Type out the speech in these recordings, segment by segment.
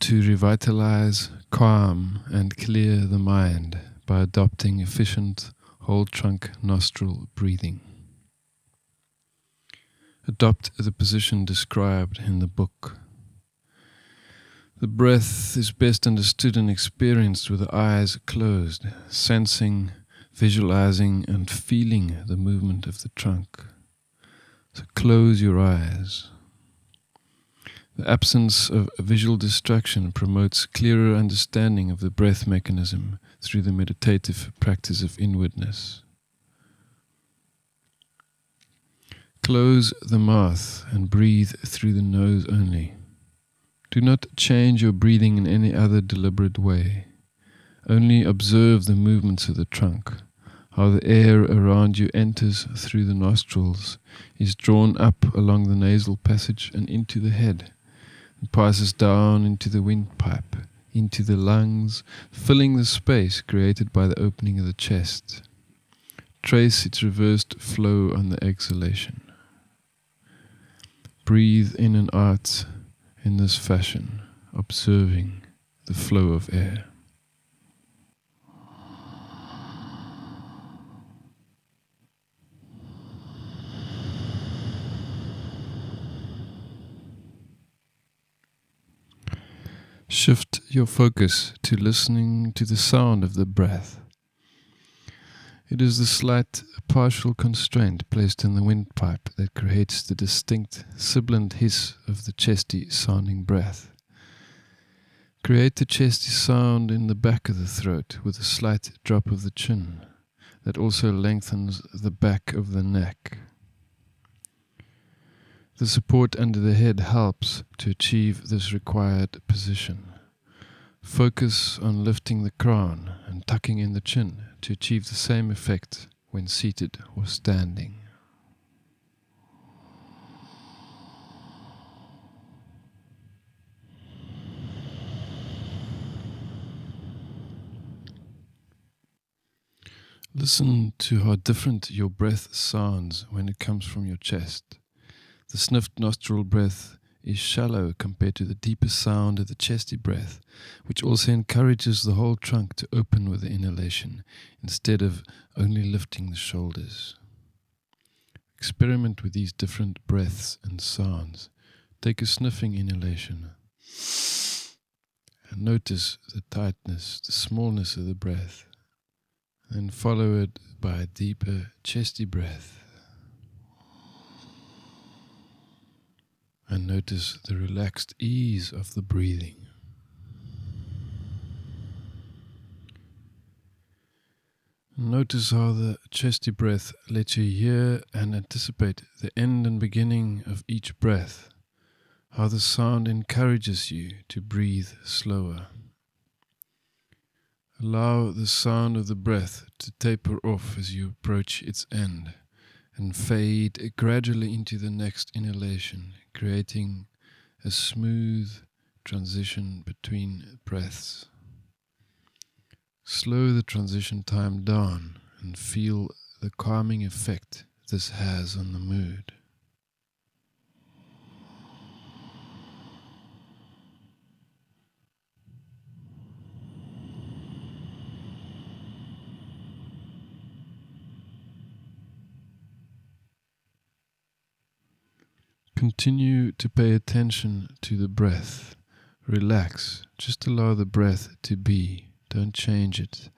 To revitalize, calm, and clear the mind by adopting efficient whole trunk nostril breathing. Adopt the position described in the book. The breath is best understood and experienced with the eyes closed, sensing, visualizing, and feeling the movement of the trunk. So close your eyes. The absence of visual distraction promotes clearer understanding of the breath mechanism through the meditative practice of inwardness. Close the mouth and breathe through the nose only. Do not change your breathing in any other deliberate way. Only observe the movements of the trunk, how the air around you enters through the nostrils, is drawn up along the nasal passage and into the head passes down into the windpipe, into the lungs, filling the space created by the opening of the chest. Trace its reversed flow on the exhalation. Breathe in and out in this fashion, observing the flow of air. Shift your focus to listening to the sound of the breath. It is the slight partial constraint placed in the windpipe that creates the distinct sibilant hiss of the chesty sounding breath. Create the chesty sound in the back of the throat with a slight drop of the chin that also lengthens the back of the neck. The support under the head helps to achieve this required position. Focus on lifting the crown and tucking in the chin to achieve the same effect when seated or standing. Listen to how different your breath sounds when it comes from your chest. The sniffed nostril breath is shallow compared to the deeper sound of the chesty breath, which also encourages the whole trunk to open with the inhalation instead of only lifting the shoulders. Experiment with these different breaths and sounds. Take a sniffing inhalation and notice the tightness, the smallness of the breath, and follow it by a deeper chesty breath. And notice the relaxed ease of the breathing. Notice how the chesty breath lets you hear and anticipate the end and beginning of each breath, how the sound encourages you to breathe slower. Allow the sound of the breath to taper off as you approach its end and fade gradually into the next inhalation, creating a smooth transition between breaths. Slow the transition time down and feel the calming effect this has on the mood. Continue to pay attention to the breath. Relax. Just allow the breath to be. Don't change it.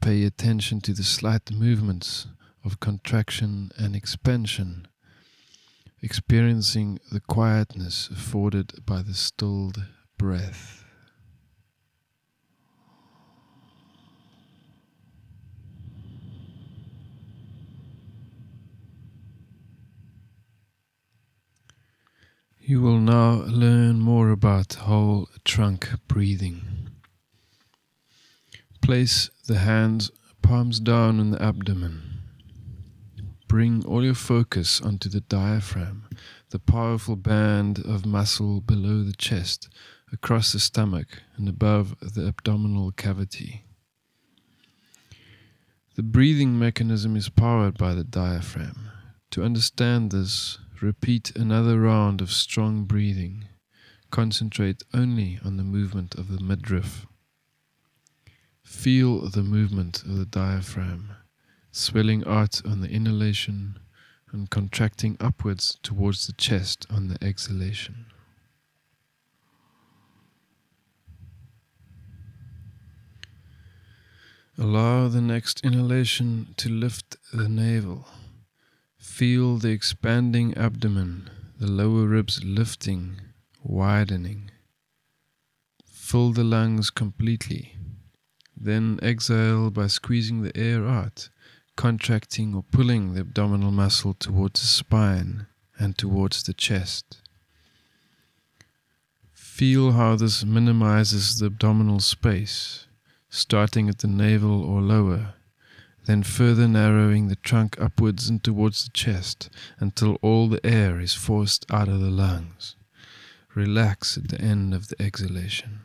Pay attention to the slight movements of contraction and expansion, experiencing the quietness afforded by the stilled breath. You will now learn more about whole trunk breathing. Place the hands palms down on the abdomen. Bring all your focus onto the diaphragm, the powerful band of muscle below the chest, across the stomach, and above the abdominal cavity. The breathing mechanism is powered by the diaphragm. To understand this, Repeat another round of strong breathing, concentrate only on the movement of the midriff. Feel the movement of the diaphragm, swelling out on the inhalation and contracting upwards towards the chest on the exhalation. Allow the next inhalation to lift the navel. Feel the expanding abdomen, the lower ribs lifting, widening. Fill the lungs completely. Then exhale by squeezing the air out, contracting or pulling the abdominal muscle towards the spine and towards the chest. Feel how this minimizes the abdominal space, starting at the navel or lower, then further narrowing the trunk upwards and towards the chest until all the air is forced out of the lungs. Relax at the end of the exhalation.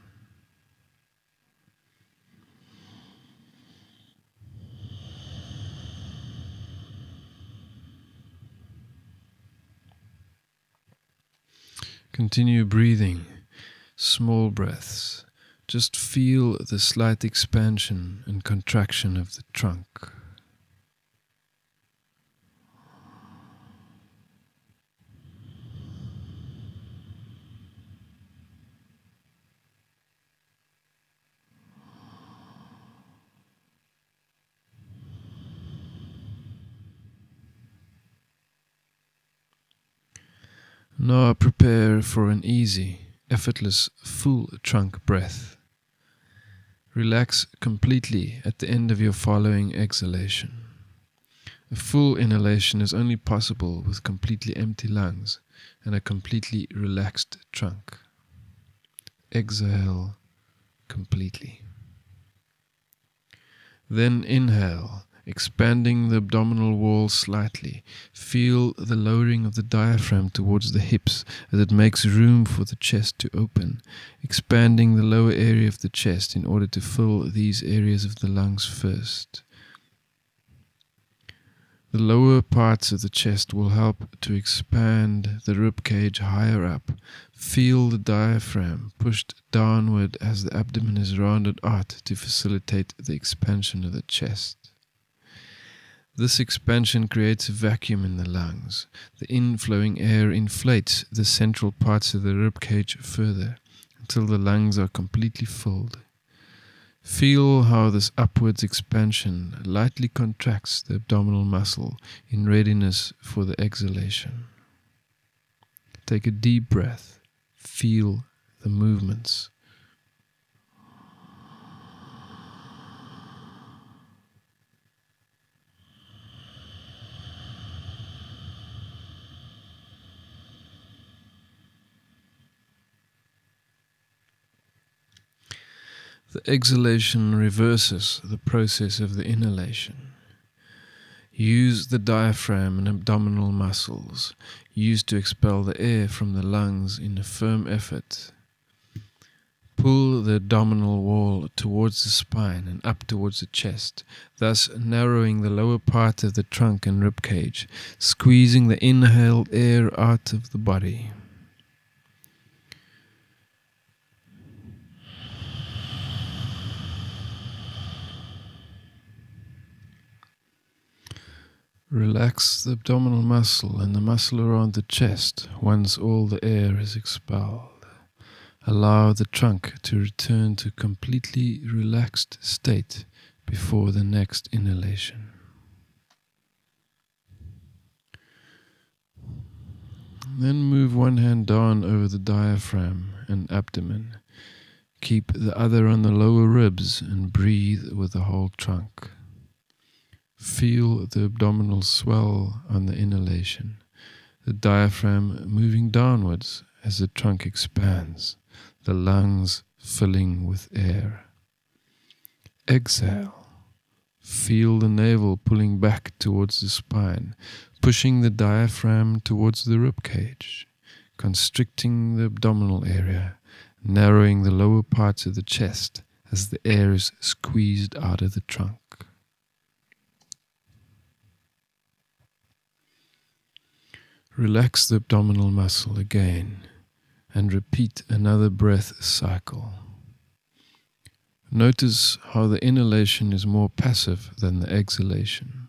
Continue breathing, small breaths. Just feel the slight expansion and contraction of the trunk. Now prepare for an easy, effortless, full trunk breath. Relax completely at the end of your following exhalation. A full inhalation is only possible with completely empty lungs and a completely relaxed trunk. Exhale completely. Then inhale expanding the abdominal wall slightly. Feel the lowering of the diaphragm towards the hips as it makes room for the chest to open, expanding the lower area of the chest in order to fill these areas of the lungs first. The lower parts of the chest will help to expand the rib cage higher up. Feel the diaphragm pushed downward as the abdomen is rounded out to facilitate the expansion of the chest. This expansion creates a vacuum in the lungs. The inflowing air inflates the central parts of the rib cage further until the lungs are completely filled. Feel how this upwards expansion lightly contracts the abdominal muscle in readiness for the exhalation. Take a deep breath. Feel the movements. The exhalation reverses the process of the inhalation. Use the diaphragm and abdominal muscles used to expel the air from the lungs in a firm effort. Pull the abdominal wall towards the spine and up towards the chest, thus narrowing the lower part of the trunk and rib cage, squeezing the inhaled air out of the body. Relax the abdominal muscle and the muscle around the chest once all the air is expelled. Allow the trunk to return to completely relaxed state before the next inhalation. Then move one hand down over the diaphragm and abdomen. Keep the other on the lower ribs and breathe with the whole trunk. Feel the abdominal swell on the inhalation, the diaphragm moving downwards as the trunk expands, the lungs filling with air. Exhale. Feel the navel pulling back towards the spine, pushing the diaphragm towards the rib cage, constricting the abdominal area, narrowing the lower parts of the chest as the air is squeezed out of the trunk. Relax the abdominal muscle again and repeat another breath cycle. Notice how the inhalation is more passive than the exhalation.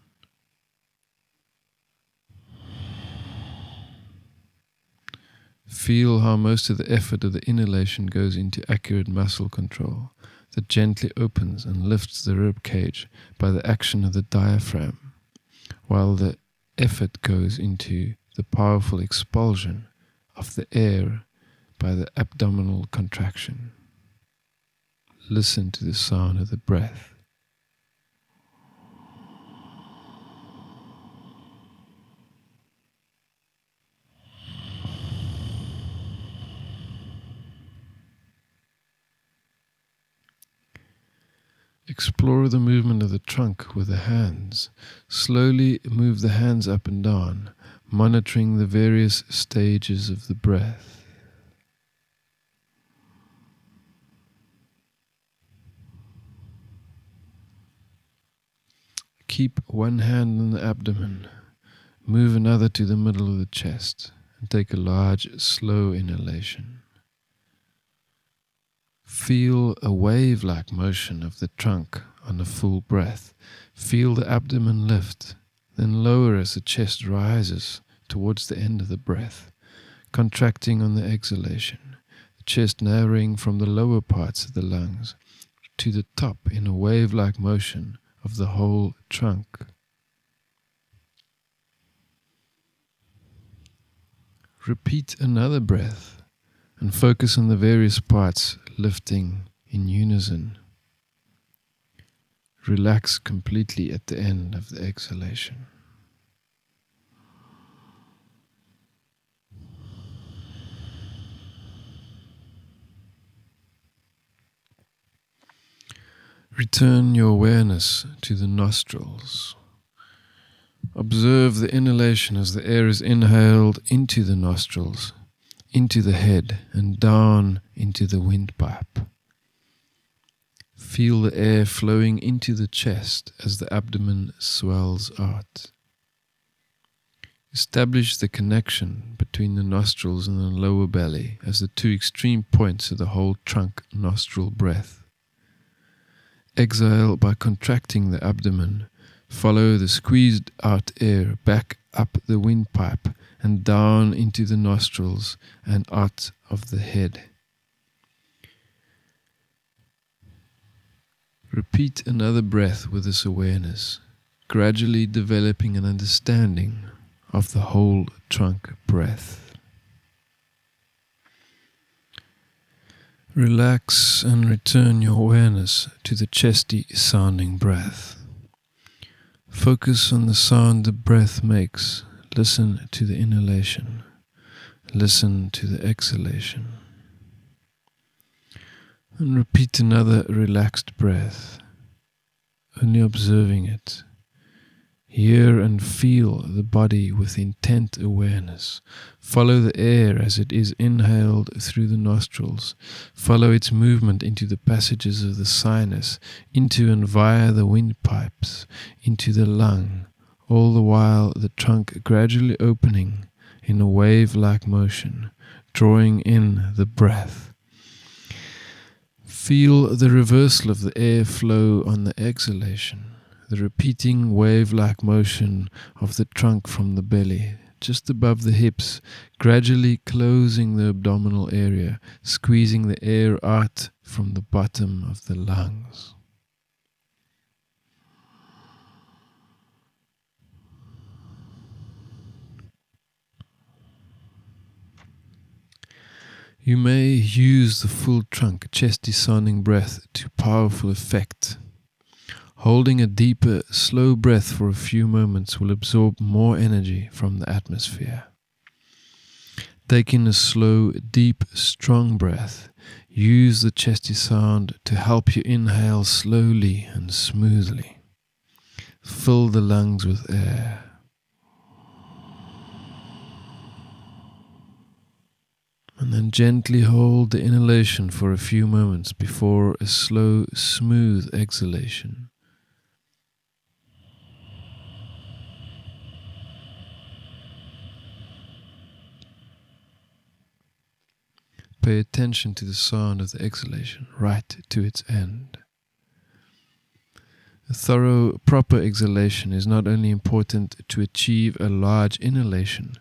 Feel how most of the effort of the inhalation goes into accurate muscle control that gently opens and lifts the rib cage by the action of the diaphragm, while the effort goes into the powerful expulsion of the air by the abdominal contraction. Listen to the sound of the breath. Explore the movement of the trunk with the hands. Slowly move the hands up and down, monitoring the various stages of the breath. Keep one hand on the abdomen, move another to the middle of the chest, and take a large, slow inhalation. Feel a wave like motion of the trunk on a full breath. Feel the abdomen lift, then lower as the chest rises towards the end of the breath, contracting on the exhalation, the chest narrowing from the lower parts of the lungs to the top in a wave like motion of the whole trunk. Repeat another breath and focus on the various parts lifting in unison. Relax completely at the end of the exhalation. Return your awareness to the nostrils. Observe the inhalation as the air is inhaled into the nostrils into the head and down into the windpipe. Feel the air flowing into the chest as the abdomen swells out. Establish the connection between the nostrils and the lower belly as the two extreme points of the whole trunk nostril breath. Exhale by contracting the abdomen. Follow the squeezed out air back up the windpipe and down into the nostrils and out of the head. Repeat another breath with this awareness, gradually developing an understanding of the whole trunk breath. Relax and return your awareness to the chesty sounding breath. Focus on the sound the breath makes Listen to the inhalation. Listen to the exhalation. And repeat another relaxed breath, only observing it. Hear and feel the body with intent awareness. Follow the air as it is inhaled through the nostrils. Follow its movement into the passages of the sinus, into and via the windpipes, into the lung, all the while the trunk gradually opening in a wave like motion, drawing in the breath. Feel the reversal of the air flow on the exhalation, the repeating wave like motion of the trunk from the belly, just above the hips, gradually closing the abdominal area, squeezing the air out from the bottom of the lungs. You may use the full trunk, chesty sounding breath to powerful effect. Holding a deeper, slow breath for a few moments will absorb more energy from the atmosphere. Take in a slow, deep, strong breath. Use the chesty sound to help you inhale slowly and smoothly. Fill the lungs with air. And then gently hold the inhalation for a few moments before a slow, smooth exhalation. Pay attention to the sound of the exhalation right to its end. A thorough, proper exhalation is not only important to achieve a large inhalation,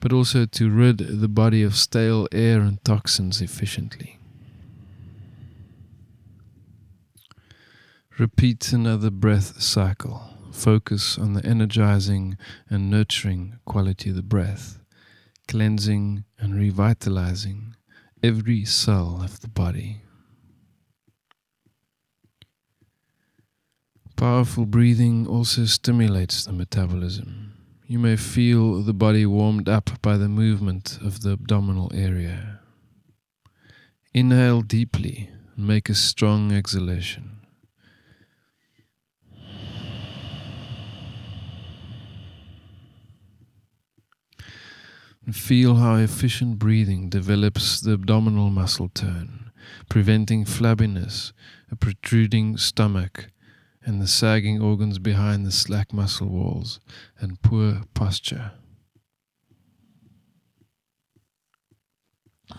but also to rid the body of stale air and toxins efficiently. Repeat another breath cycle. Focus on the energizing and nurturing quality of the breath, cleansing and revitalizing every cell of the body. Powerful breathing also stimulates the metabolism. You may feel the body warmed up by the movement of the abdominal area. Inhale deeply and make a strong exhalation. And feel how efficient breathing develops the abdominal muscle tone, preventing flabbiness, a protruding stomach, and the sagging organs behind the slack muscle walls and poor posture.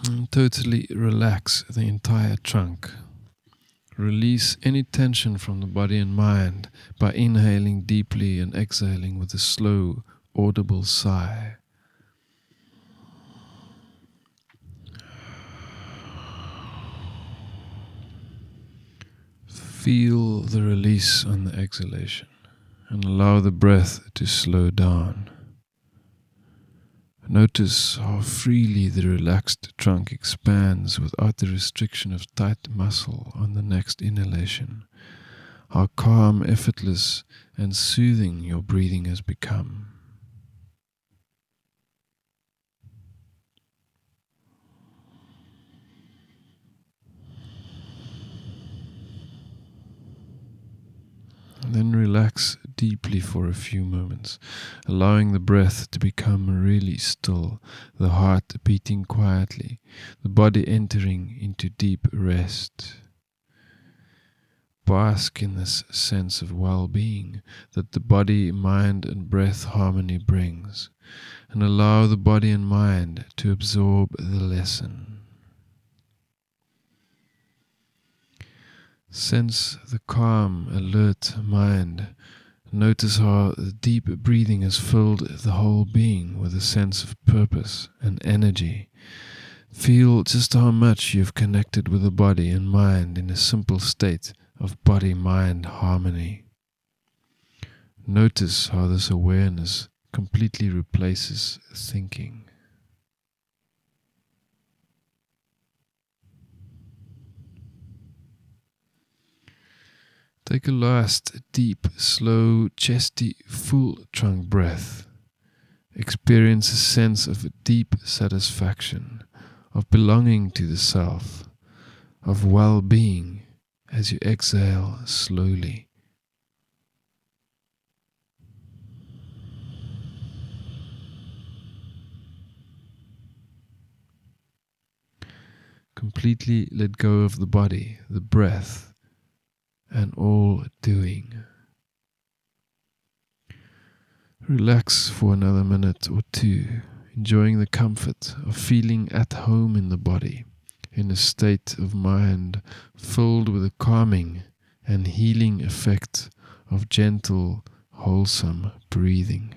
And totally relax the entire trunk. Release any tension from the body and mind by inhaling deeply and exhaling with a slow, audible sigh. Feel the release on the exhalation and allow the breath to slow down. Notice how freely the relaxed trunk expands without the restriction of tight muscle on the next inhalation. How calm, effortless, and soothing your breathing has become. Then relax deeply for a few moments, allowing the breath to become really still, the heart beating quietly, the body entering into deep rest. Bask in this sense of well being that the body, mind, and breath harmony brings, and allow the body and mind to absorb the lesson. Sense the calm, alert mind. Notice how the deep breathing has filled the whole being with a sense of purpose and energy. Feel just how much you've connected with the body and mind in a simple state of body mind harmony. Notice how this awareness completely replaces thinking. Take a last deep, slow, chesty, full trunk breath. Experience a sense of deep satisfaction, of belonging to the self, of well being as you exhale slowly. Completely let go of the body, the breath and all doing. Relax for another minute or two, enjoying the comfort of feeling at home in the body, in a state of mind filled with a calming and healing effect of gentle, wholesome breathing.